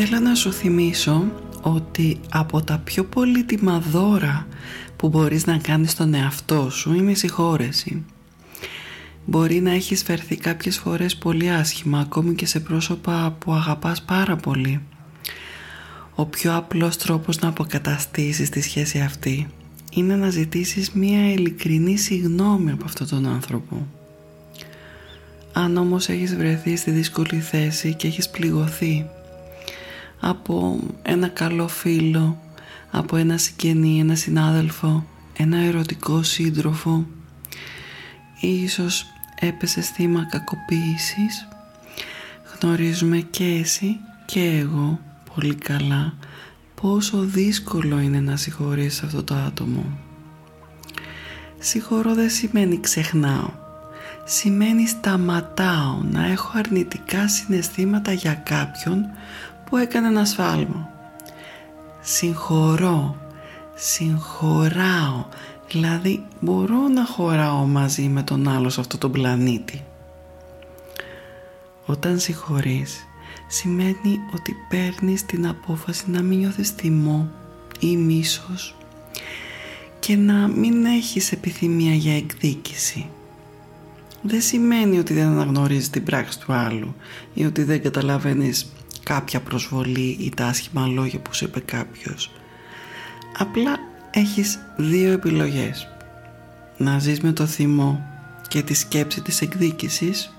Θέλω να σου θυμίσω ότι από τα πιο πολύτιμα δώρα που μπορείς να κάνεις στον εαυτό σου είναι η συγχώρεση. Μπορεί να έχεις φερθεί κάποιες φορές πολύ άσχημα ακόμη και σε πρόσωπα που αγαπάς πάρα πολύ. Ο πιο απλός τρόπος να αποκαταστήσεις τη σχέση αυτή είναι να ζητήσεις μία ειλικρινή συγνώμη από αυτόν τον άνθρωπο. Αν όμως έχεις βρεθεί στη δύσκολη θέση και έχεις πληγωθεί από ένα καλό φίλο, από ένα συγγενή, ένα συνάδελφο, ένα ερωτικό σύντροφο. Ή ίσως έπεσε θύμα κακοποίησης. Γνωρίζουμε και εσύ και εγώ πολύ καλά πόσο δύσκολο είναι να συγχωρείς αυτό το άτομο. Συγχωρώ δεν σημαίνει ξεχνάω. Σημαίνει σταματάω να έχω αρνητικά συναισθήματα για κάποιον που έκανε ένα σφάλμα. Συγχωρώ, συγχωράω, δηλαδή μπορώ να χωράω μαζί με τον άλλο σε αυτό τον πλανήτη. Όταν συγχωρείς σημαίνει ότι παίρνεις την απόφαση να μην νιώθεις θυμό ή μίσος και να μην έχεις επιθυμία για εκδίκηση. Δεν σημαίνει ότι δεν αναγνωρίζεις την πράξη του άλλου ή ότι δεν καταλαβαίνεις κάποια προσβολή ή τα άσχημα λόγια που σου είπε κάποιος. Απλά έχεις δύο επιλογές. Να ζεις με το θυμό και τη σκέψη της εκδίκησης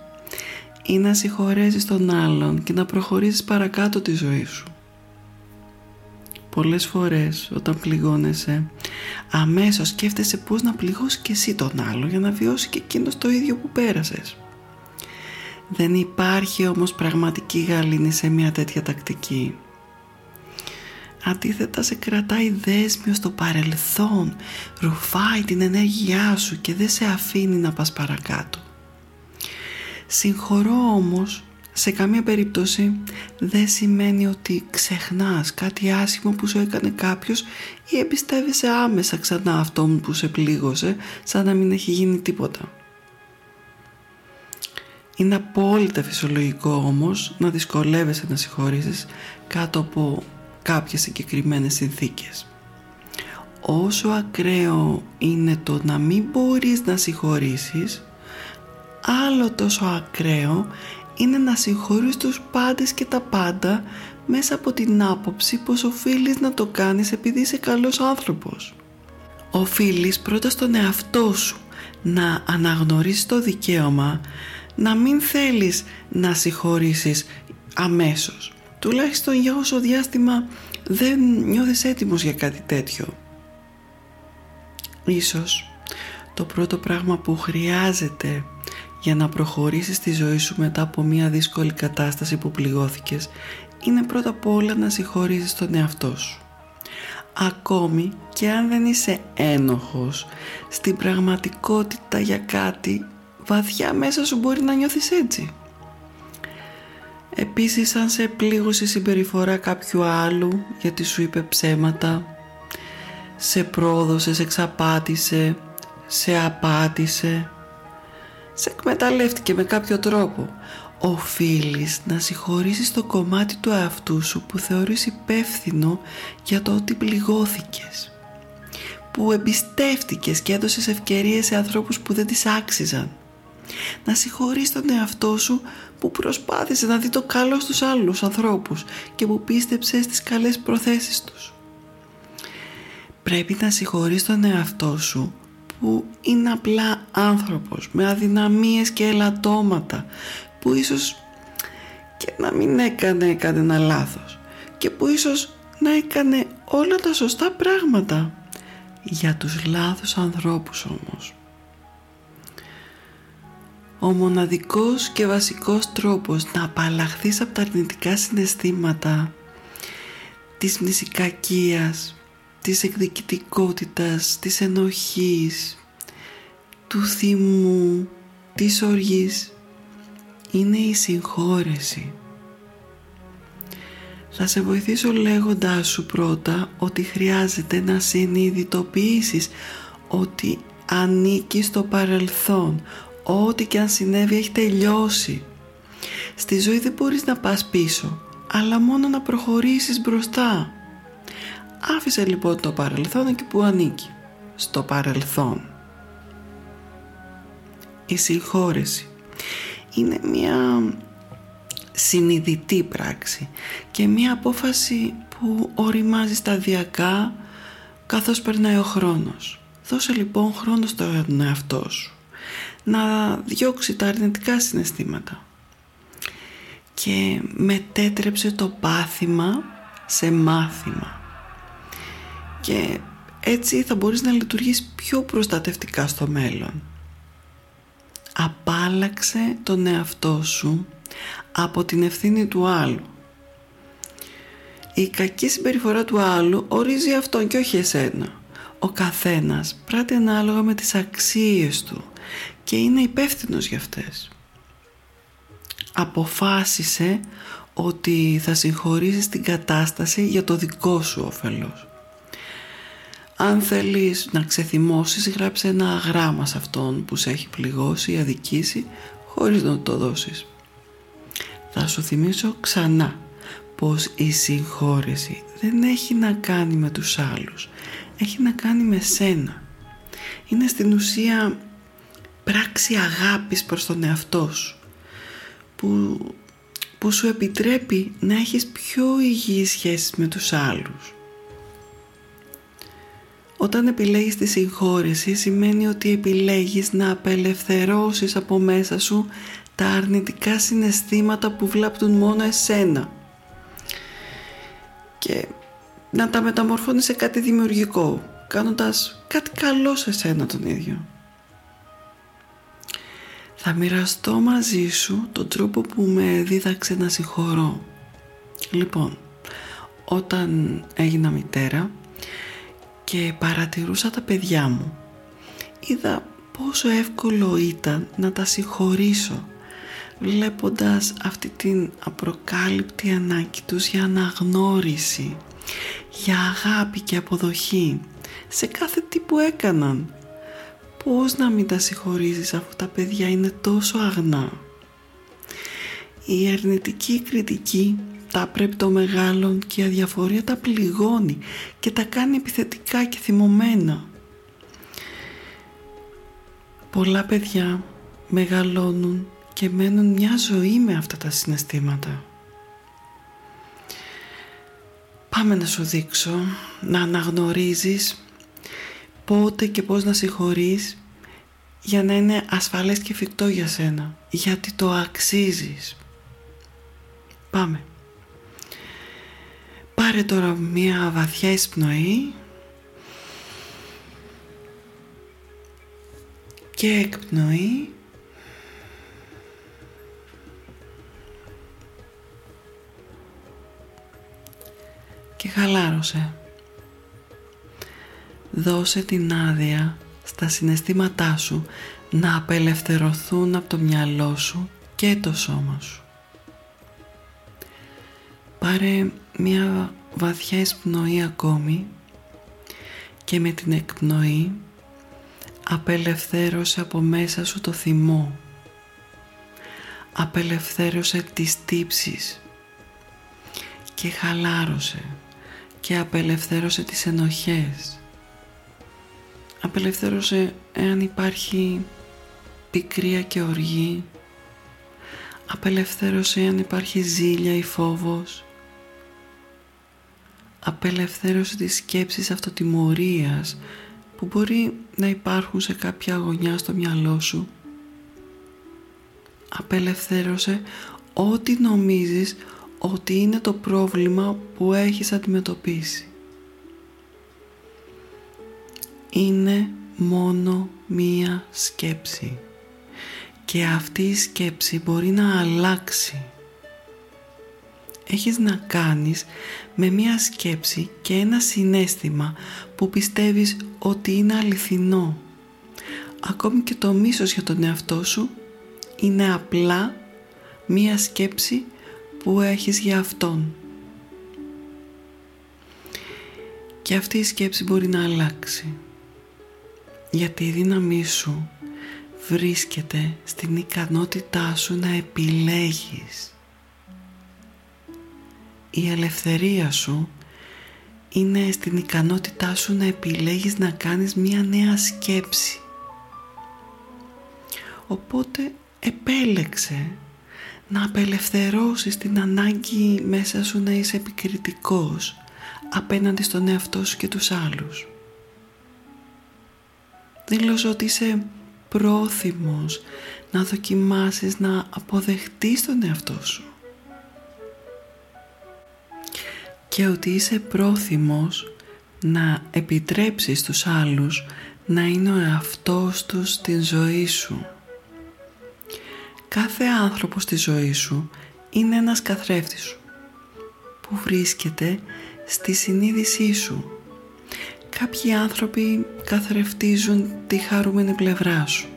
ή να συγχωρέσεις τον άλλον και να προχωρήσεις παρακάτω τη ζωή σου. Πολλές φορές όταν πληγώνεσαι αμέσως σκέφτεσαι πώς να πληγώσεις και εσύ τον άλλο για να βιώσεις και εκείνος το ίδιο που πέρασες. Δεν υπάρχει όμως πραγματική γαλήνη σε μια τέτοια τακτική. Αντίθετα σε κρατάει δέσμιο στο παρελθόν, ρουφάει την ενέργειά σου και δεν σε αφήνει να πας παρακάτω. Συγχωρώ όμως σε καμία περίπτωση δεν σημαίνει ότι ξεχνάς κάτι άσχημο που σου έκανε κάποιος ή εμπιστεύεσαι άμεσα ξανά αυτόν που σε πλήγωσε σαν να μην έχει γίνει τίποτα. Είναι απόλυτα φυσιολογικό όμως να δυσκολεύεσαι να συγχωρήσεις κάτω από κάποιες συγκεκριμένες συνθήκες. Όσο ακραίο είναι το να μην μπορείς να συγχωρήσεις, άλλο τόσο ακραίο είναι να συγχωρείς τους πάντες και τα πάντα μέσα από την άποψη πως οφείλεις να το κάνεις επειδή είσαι καλός άνθρωπος. Οφείλεις πρώτα στον εαυτό σου να αναγνωρίσεις το δικαίωμα να μην θέλεις να συγχωρήσεις αμέσως. Τουλάχιστον για όσο διάστημα δεν νιώθεις έτοιμος για κάτι τέτοιο. Ίσως το πρώτο πράγμα που χρειάζεται για να προχωρήσεις στη ζωή σου μετά από μια δύσκολη κατάσταση που πληγώθηκες είναι πρώτα απ' όλα να συγχωρήσεις τον εαυτό σου. Ακόμη και αν δεν είσαι ένοχος στην πραγματικότητα για κάτι βαθιά μέσα σου μπορεί να νιώθεις έτσι. Επίσης αν σε πλήγωσε η συμπεριφορά κάποιου άλλου γιατί σου είπε ψέματα, σε πρόδωσε, σε εξαπάτησε, σε απάτησε, σε εκμεταλλεύτηκε με κάποιο τρόπο. Οφείλεις να συγχωρήσεις το κομμάτι του εαυτού σου που θεωρείς υπεύθυνο για το ότι πληγώθηκες που εμπιστεύτηκες και έδωσες ευκαιρίες σε ανθρώπους που δεν τις άξιζαν να συγχωρείς τον εαυτό σου που προσπάθησε να δει το καλό στους άλλους ανθρώπους και που πίστεψε στις καλές προθέσεις τους. Πρέπει να συγχωρείς τον εαυτό σου που είναι απλά άνθρωπος με αδυναμίες και ελαττώματα που ίσως και να μην έκανε κανένα λάθος και που ίσως να έκανε όλα τα σωστά πράγματα για τους λάθους ανθρώπους όμως. Ο μοναδικός και βασικός τρόπος να απαλλαχθείς από τα αρνητικά συναισθήματα της μνησικακίας, της εκδικητικότητας, της ενοχής, του θυμού, της οργής είναι η συγχώρεση. Θα σε βοηθήσω λέγοντάς σου πρώτα ότι χρειάζεται να συνειδητοποιήσεις ότι ανήκει στο παρελθόν, ό,τι και αν συνέβη έχει τελειώσει. Στη ζωή δεν μπορείς να πας πίσω, αλλά μόνο να προχωρήσεις μπροστά. Άφησε λοιπόν το παρελθόν εκεί που ανήκει, στο παρελθόν. Η συγχώρεση είναι μια συνειδητή πράξη και μια απόφαση που οριμάζει σταδιακά καθώς περνάει ο χρόνος. Δώσε λοιπόν χρόνο στον εαυτό σου να διώξει τα αρνητικά συναισθήματα και μετέτρεψε το πάθημα σε μάθημα και έτσι θα μπορείς να λειτουργείς πιο προστατευτικά στο μέλλον. Απάλαξε τον εαυτό σου από την ευθύνη του άλλου. Η κακή συμπεριφορά του άλλου ορίζει αυτόν και όχι εσένα. Ο καθένας πράττει ανάλογα με τις αξίες του και είναι υπεύθυνος για αυτές. Αποφάσισε ότι θα συγχωρήσεις την κατάσταση για το δικό σου όφελος. Αν θέλεις να ξεθυμώσεις γράψε ένα γράμμα σε αυτόν που σε έχει πληγώσει ή αδικήσει χωρίς να το δώσεις. Θα σου θυμίσω ξανά πως η συγχώρεση δεν έχει να κάνει με τους άλλους, έχει να κάνει με σένα. Είναι στην ουσία πράξη αγάπης προς τον εαυτό σου που, που σου επιτρέπει να έχεις πιο υγιείς σχέσεις με τους άλλους. Όταν επιλέγεις τη συγχώρεση σημαίνει ότι επιλέγεις να απελευθερώσεις από μέσα σου τα αρνητικά συναισθήματα που βλάπτουν μόνο εσένα και να τα μεταμορφώνεις σε κάτι δημιουργικό κάνοντας κάτι καλό σε σένα τον ίδιο. Θα μοιραστώ μαζί σου τον τρόπο που με δίδαξε να συγχωρώ. Λοιπόν, όταν έγινα μητέρα και παρατηρούσα τα παιδιά μου, είδα πόσο εύκολο ήταν να τα συγχωρήσω βλέποντας αυτή την απροκάλυπτη ανάγκη τους για αναγνώριση, για αγάπη και αποδοχή σε κάθε τι που έκαναν. Πώς να μην τα συγχωρίζεις αφού τα παιδιά είναι τόσο αγνά; Η αρνητική κριτική τα πρέπει το μεγάλων και η αδιαφορία τα πληγώνει και τα κάνει επιθετικά και θυμωμένα. Πολλά παιδιά μεγαλώνουν και μένουν μια ζωή με αυτά τα συναισθήματα. Πάμε να σου δείξω να αναγνωρίζεις πότε και πώς να συγχωρείς για να είναι ασφαλές και φυκτό για σένα, γιατί το αξίζεις. Πάμε. Πάρε τώρα μια βαθιά εισπνοή και εκπνοή και χαλάρωσε. Δώσε την άδεια στα συναισθήματά σου να απελευθερωθούν από το μυαλό σου και το σώμα σου. Πάρε μια βαθιά εισπνοή ακόμη και με την εκπνοή απελευθέρωσε από μέσα σου το θυμό. Απελευθέρωσε τις τύψεις και χαλάρωσε και απελευθέρωσε τις ενοχές. Απελευθέρωσε εάν υπάρχει πικρία και οργή. Απελευθέρωσε εάν υπάρχει ζήλια ή φόβος. Απελευθέρωσε τις σκέψεις αυτοτιμωρίας που μπορεί να υπάρχουν σε κάποια αγωνιά στο μυαλό σου. Απελευθέρωσε ό,τι νομίζεις ότι είναι το πρόβλημα που έχεις αντιμετωπίσει. Είναι μόνο μία σκέψη και αυτή η σκέψη μπορεί να αλλάξει. έχεις να κάνεις με μία σκέψη και ένα συνέστημα που πιστεύεις ότι είναι αληθινό. Ακόμη και το μίσος για τον εαυτό σου είναι απλά μία σκέψη που έχεις για Αυτόν. Και αυτή η σκέψη μπορεί να αλλάξει. Γιατί η δύναμή σου βρίσκεται στην ικανότητά σου να επιλέγεις. Η ελευθερία σου είναι στην ικανότητά σου να επιλέγεις να κάνεις μία νέα σκέψη. Οπότε επέλεξε να απελευθερώσεις την ανάγκη μέσα σου να είσαι επικριτικός απέναντι στον εαυτό σου και τους άλλους. Δήλωσε ότι είσαι πρόθυμος να δοκιμάσεις να αποδεχτείς τον εαυτό σου και ότι είσαι πρόθυμος να επιτρέψεις τους άλλους να είναι ο εαυτός τους στην ζωή σου. Κάθε άνθρωπος στη ζωή σου είναι ένας καθρέφτης σου που βρίσκεται στη συνείδησή σου. Κάποιοι άνθρωποι καθρεφτίζουν τη χαρούμενη πλευρά σου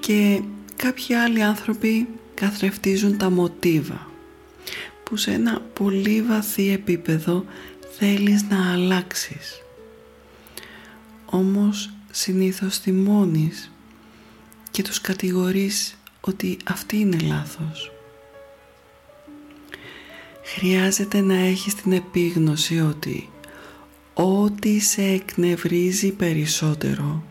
και κάποιοι άλλοι άνθρωποι καθρεφτίζουν τα μοτίβα που σε ένα πολύ βαθύ επίπεδο θέλεις να αλλάξεις. Όμως συνήθως θυμώνεις και τους κατηγορείς ότι αυτή είναι λάθος. Χρειάζεται να έχεις την επίγνωση ότι ό,τι σε εκνευρίζει περισσότερο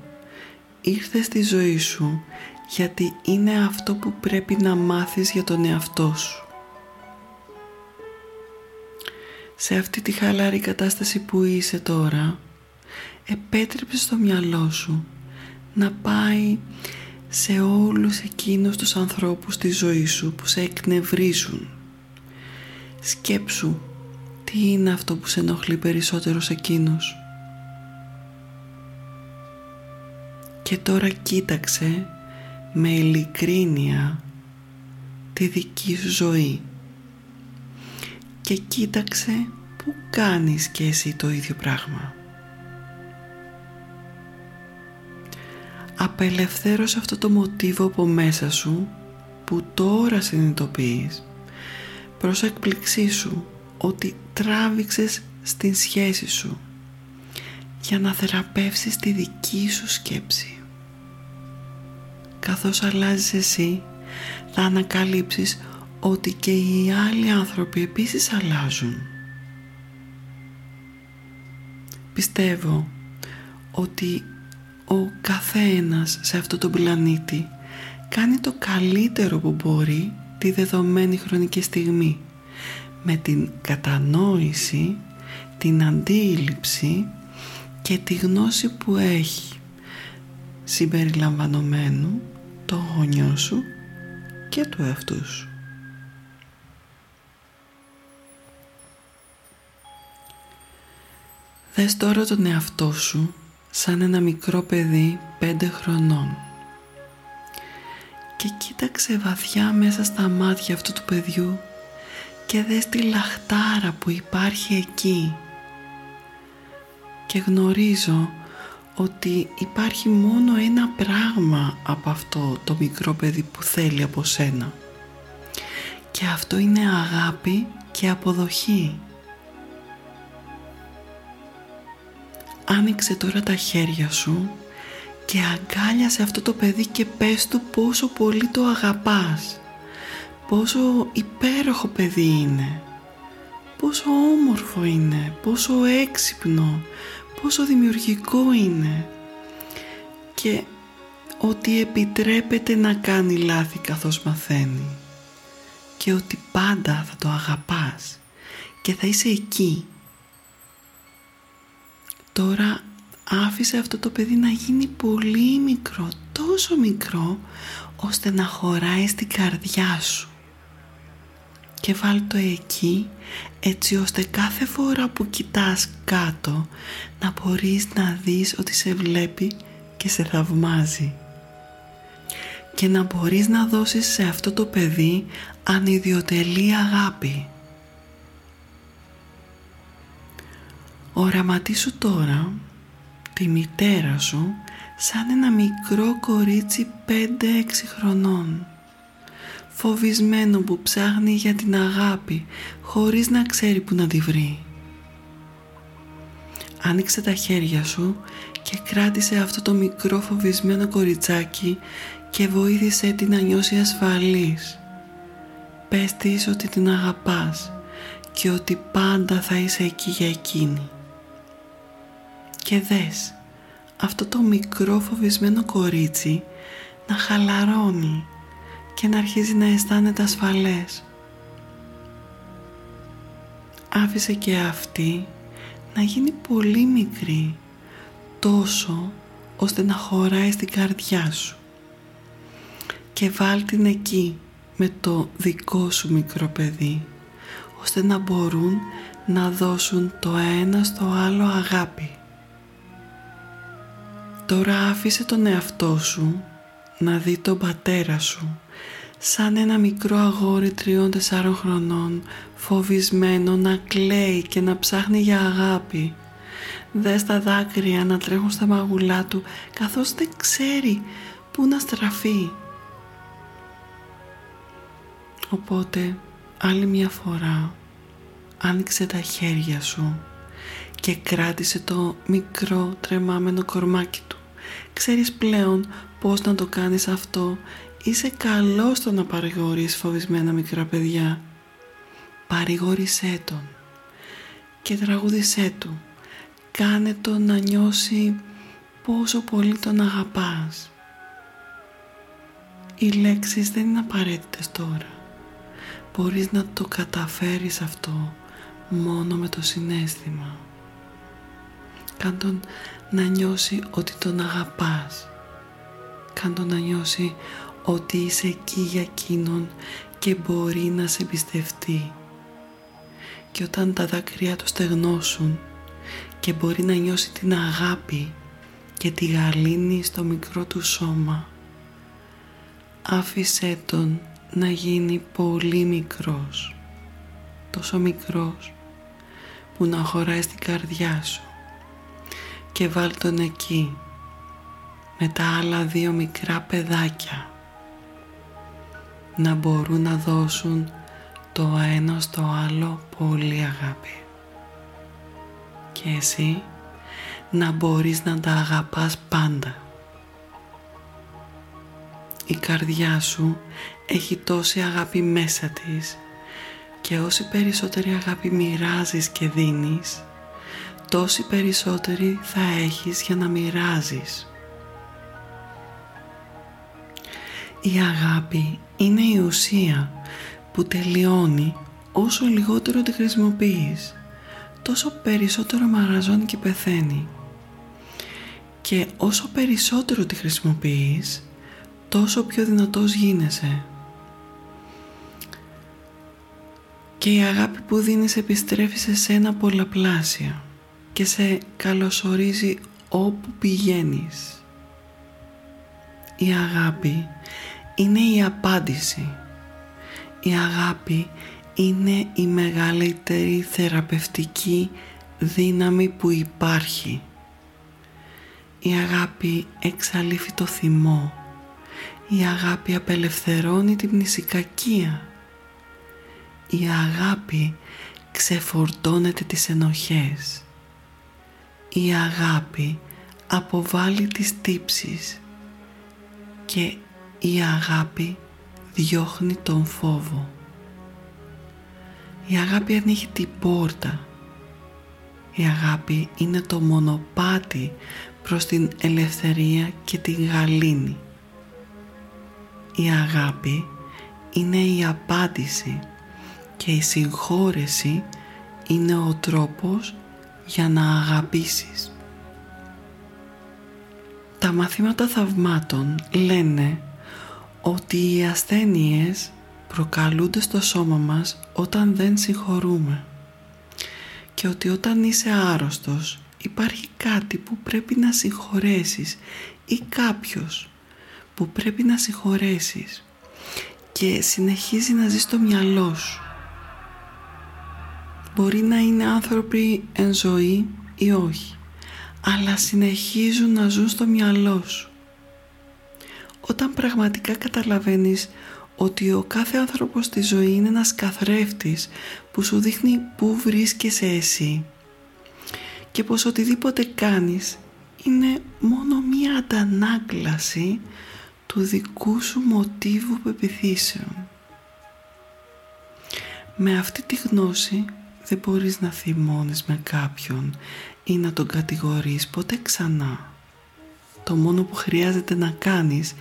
ήρθε στη ζωή σου γιατί είναι αυτό που πρέπει να μάθεις για τον εαυτό σου. Σε αυτή τη χαλαρή κατάσταση που είσαι τώρα επέτρεψε στο μυαλό σου να πάει σε όλους εκείνους τους ανθρώπους στη ζωή σου που σε εκνευρίζουν. Σκέψου τι είναι αυτό που σε ενοχλεί περισσότερο σε εκείνους; Και τώρα κοίταξε με ειλικρίνεια τη δική σου ζωή και κοίταξε που κάνεις και εσύ το ίδιο πράγμα. Απελευθέρωσε αυτό το μοτίβο από μέσα σου που τώρα συνειδητοποιείς προς έκπληξή σου ότι τράβηξες στην σχέση σου για να θεραπεύσεις τη δική σου σκέψη. Καθώς αλλάζεις εσύ θα ανακαλύψεις ότι και οι άλλοι άνθρωποι επίσης αλλάζουν. Πιστεύω ότι ο καθένας σε αυτό το πλανήτη κάνει το καλύτερο που μπορεί τη δεδομένη χρονική στιγμή με την κατανόηση, την αντίληψη και τη γνώση που έχει συμπεριλαμβανομένου το γονιό σου και του εαυτού σου. Δες τώρα τον εαυτό σου σαν ένα μικρό παιδί πέντε χρονών και κοίταξε βαθιά μέσα στα μάτια αυτού του παιδιού και δες τη λαχτάρα που υπάρχει εκεί. Και γνωρίζω ότι υπάρχει μόνο ένα πράγμα από αυτό το μικρό παιδί που θέλει από σένα. Και αυτό είναι αγάπη και αποδοχή. Άνοιξε τώρα τα χέρια σου και αγκάλιασε αυτό το παιδί και πες του πόσο πολύ το αγαπάς πόσο υπέροχο παιδί είναι. Πόσο όμορφο είναι πόσο έξυπνο πόσο δημιουργικό είναι. Και ότι επιτρέπεται να κάνει λάθη καθώς μαθαίνει. Και ότι πάντα θα το αγαπάς. Και θα είσαι εκεί. Τώρα άφησε αυτό το παιδί να γίνει πολύ μικρό, τόσο μικρό, ώστε να χωράει στην καρδιά σου και βάλ το εκεί έτσι ώστε κάθε φορά που κοιτάς κάτω να μπορείς να δεις ότι σε βλέπει και σε θαυμάζει και να μπορείς να δώσεις σε αυτό το παιδί ανιδιοτελή αγάπη. Οραματίσου τώρα τη μητέρα σου σαν ένα μικρό κορίτσι 5-6 χρονών φοβισμένο που ψάχνει για την αγάπη χωρίς να ξέρει που να τη βρει. Άνοιξε τα χέρια σου και κράτησε αυτό το μικρό φοβισμένο κοριτσάκι και βοήθησε την να νιώσει ασφαλής. Πες της ότι την αγαπάς και ότι πάντα θα είσαι εκεί για εκείνη. Και δες αυτό το μικρό φοβισμένο κορίτσι να χαλαρώνει και να αρχίζει να αισθάνεται ασφαλές. Άφησε και αυτή να γίνει πολύ μικρή τόσο ώστε να χωράει στην καρδιά σου και βάλ την εκεί με το δικό σου μικρό παιδί ώστε να μπορούν να δώσουν το ένα στο άλλο αγάπη. Τώρα άφησε τον εαυτό σου να δει τον πατέρα σου σαν ένα μικρό αγόρι τριών-τεσσάρων χρονών φοβισμένο να κλαίει και να ψάχνει για αγάπη. Δες τα δάκρυα να τρέχουν στα μαγουλά του καθώς δεν ξέρει πού να στραφεί. Οπότε άλλη μια φορά άνοιξε τα χέρια σου και κράτησε το μικρό τρεμάμενο κορμάκι του. Ξέρεις πλέον πώς να το κάνεις αυτό Είσαι καλός στο να παρηγορείς φοβισμένα μικρά παιδιά. Παρηγόρησέ τον και τραγούδισέ του. Κάνε τον να νιώσει πόσο πολύ τον αγαπάς. Οι λέξεις δεν είναι απαραίτητες τώρα. Μπορείς να το καταφέρεις αυτό μόνο με το συνέστημα. Κάν τον να νιώσει ότι τον αγαπάς. Κάν τον να νιώσει ότι είσαι εκεί για εκείνον και μπορεί να σε εμπιστευτεί. Και όταν τα δάκρυα του στεγνώσουν και μπορεί να νιώσει την αγάπη και τη γαλήνη στο μικρό του σώμα, άφησέ τον να γίνει πολύ μικρός, τόσο μικρός που να χωράει στην καρδιά σου και βάλ τον εκεί με τα άλλα δύο μικρά παιδάκια να μπορούν να δώσουν το ένα στο άλλο πολύ αγάπη και εσύ να μπορείς να τα αγαπάς πάντα. Η καρδιά σου έχει τόση αγάπη μέσα της και όση περισσότερη αγάπη μοιράζεις και δίνεις τόση περισσότερη θα έχεις για να μοιράζεις. Η αγάπη είναι η ουσία που τελειώνει όσο λιγότερο τη χρησιμοποιείς τόσο περισσότερο μαγαζώνει και πεθαίνει. Και όσο περισσότερο τη χρησιμοποιείς τόσο πιο δυνατός γίνεσαι. Και η αγάπη που δίνεις επιστρέφει σε σένα πολλαπλάσια και σε καλωσορίζει όπου πηγαίνεις. Η αγάπη είναι η απάντηση. Η αγάπη είναι η μεγαλύτερη θεραπευτική δύναμη που υπάρχει. Η αγάπη εξαλείφει το θυμό. Η αγάπη απελευθερώνει την πνησικακία. Η αγάπη ξεφορτώνεται τις ενοχές. Η αγάπη αποβάλλει τις τύψεις και η αγάπη διώχνει τον φόβο. Η αγάπη ανοίγει την πόρτα. Η αγάπη είναι το μονοπάτι προς την ελευθερία και την γαλήνη. Η αγάπη είναι η απάντηση και η συγχώρεση είναι ο τρόπος για να αγαπήσεις. Τα μαθήματα θαυμάτων λένε ότι οι ασθένειες προκαλούνται στο σώμα μας όταν δεν συγχωρούμε και ότι όταν είσαι άρρωστος υπάρχει κάτι που πρέπει να συγχωρέσεις ή κάποιος που πρέπει να συγχωρέσεις και συνεχίζει να ζει στο μυαλό σου. Μπορεί να είναι άνθρωποι εν ζωή ή όχι, αλλά συνεχίζουν να ζουν στο μυαλό σου. Όταν πραγματικά καταλαβαίνεις ότι ο κάθε άνθρωπος στη ζωή είναι ένας καθρέφτης που σου δείχνει πού βρίσκεσαι εσύ και πως οτιδήποτε κάνεις είναι μόνο μία αντανάκλαση του δικού σου μοτίβου πεπιθήσεων. Με αυτή τη γνώση δεν μπορείς να θυμώνεις με κάποιον ή να τον κατηγορείς ποτέ ξανά. Το μόνο που χρειάζεται να κάνεις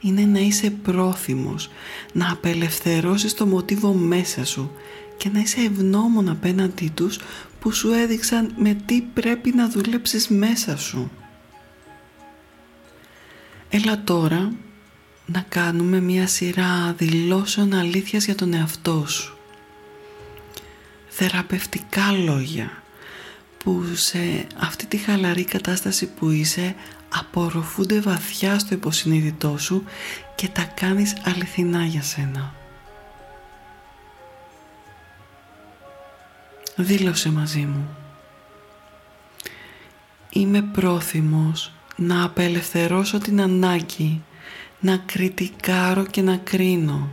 είναι να είσαι πρόθυμος, να απελευθερώσεις το μοτίβο μέσα σου και να είσαι ευγνώμων απέναντί τους που σου έδειξαν με τι πρέπει να δουλέψεις μέσα σου. Έλα τώρα να κάνουμε μια σειρά δηλώσεων αλήθειας για τον εαυτό σου. Θεραπευτικά λόγια που σε αυτή τη χαλαρή κατάσταση που είσαι απορροφούνται βαθιά στο υποσυνείδητό σου και τα κάνεις αληθινά για σένα. Δήλωσε μαζί μου. Είμαι πρόθυμος να απελευθερώσω την ανάγκη να κριτικάρω και να κρίνω.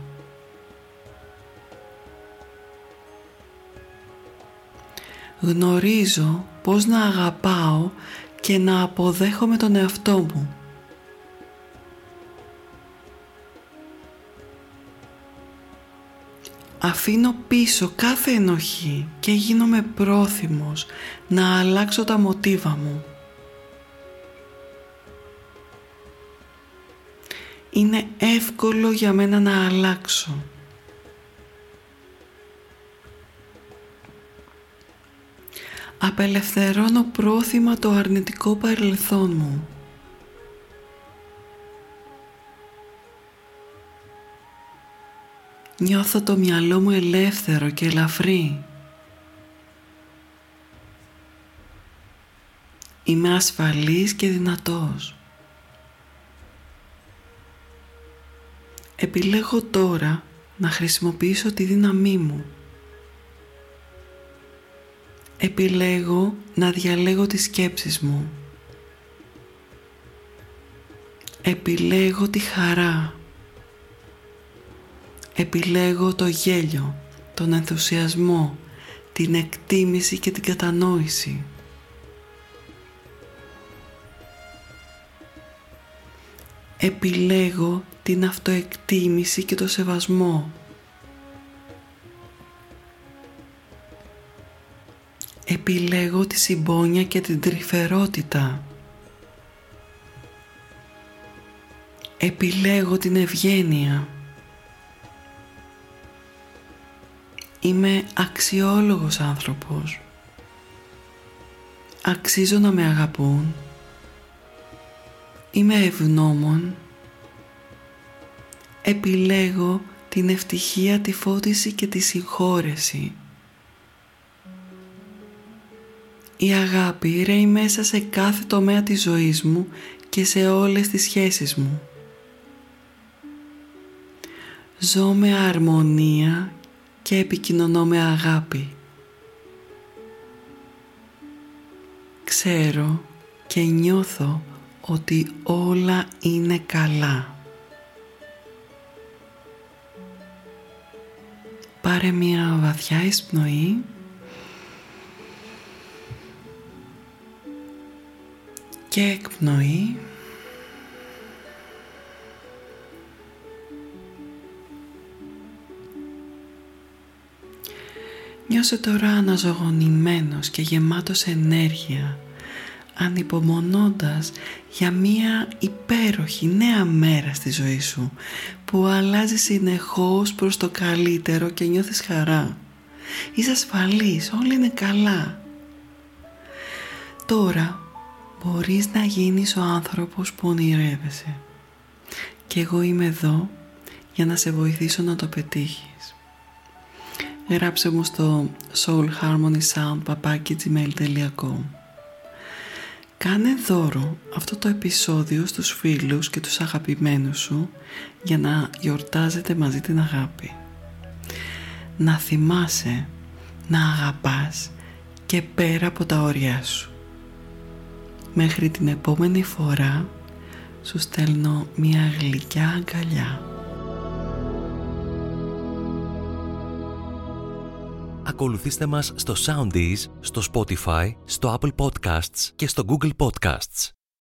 Γνωρίζω πώς να αγαπάω και να αποδέχομαι τον εαυτό μου. Αφήνω πίσω κάθε ενοχή και γίνομαι πρόθυμος να αλλάξω τα μοτίβα μου. Είναι εύκολο για μένα να αλλάξω. Απελευθερώνω πρόθυμα το αρνητικό παρελθόν μου. Νιώθω το μυαλό μου ελεύθερο και ελαφρύ. Είμαι ασφαλής και δυνατός. Επιλέγω τώρα να χρησιμοποιήσω τη δύναμή μου. Επιλέγω να διαλέγω τις σκέψεις μου. Επιλέγω τη χαρά. Επιλέγω το γέλιο, τον ενθουσιασμό, την εκτίμηση και την κατανόηση. Επιλέγω την αυτοεκτίμηση και το σεβασμό. Επιλέγω τη συμπόνια και την τρυφερότητα. Επιλέγω την ευγένεια. Είμαι αξιόλογος άνθρωπος. Αξίζω να με αγαπούν. Είμαι ευγνώμων. Επιλέγω την ευτυχία, τη φώτιση και τη συγχώρεση. Η αγάπη ρέει μέσα σε κάθε τομέα της ζωής μου και σε όλες τις σχέσεις μου. Ζω με αρμονία και επικοινωνώ με αγάπη. Ξέρω και νιώθω ότι όλα είναι καλά. Πάρε μια βαθιά εισπνοή και εκπνοή Νιώσε τώρα αναζωογονημένος και γεμάτος ενέργεια ανυπομονώντας για μία υπέροχη νέα μέρα στη ζωή σου που αλλάζει συνεχώς προς το καλύτερο και νιώθεις χαρά. Είσαι ασφαλής, όλα είναι καλά. Τώρα μπορείς να γίνεις ο άνθρωπος που ονειρεύεσαι και εγώ είμαι εδώ για να σε βοηθήσω να το πετύχεις. Γράψε μου στο soulharmonysound.gmail.com Κάνε δώρο αυτό το επεισόδιο στους φίλους και τους αγαπημένους σου για να γιορτάζετε μαζί την αγάπη. Να θυμάσαι να αγαπάς και πέρα από τα όρια σου. Μέχρι την επόμενη φορά σου στέλνω μια γλυκιά αγκαλιά. Ακολουθήστε μας στο Soundees, στο Spotify, στο Apple Podcasts και στο Google Podcasts.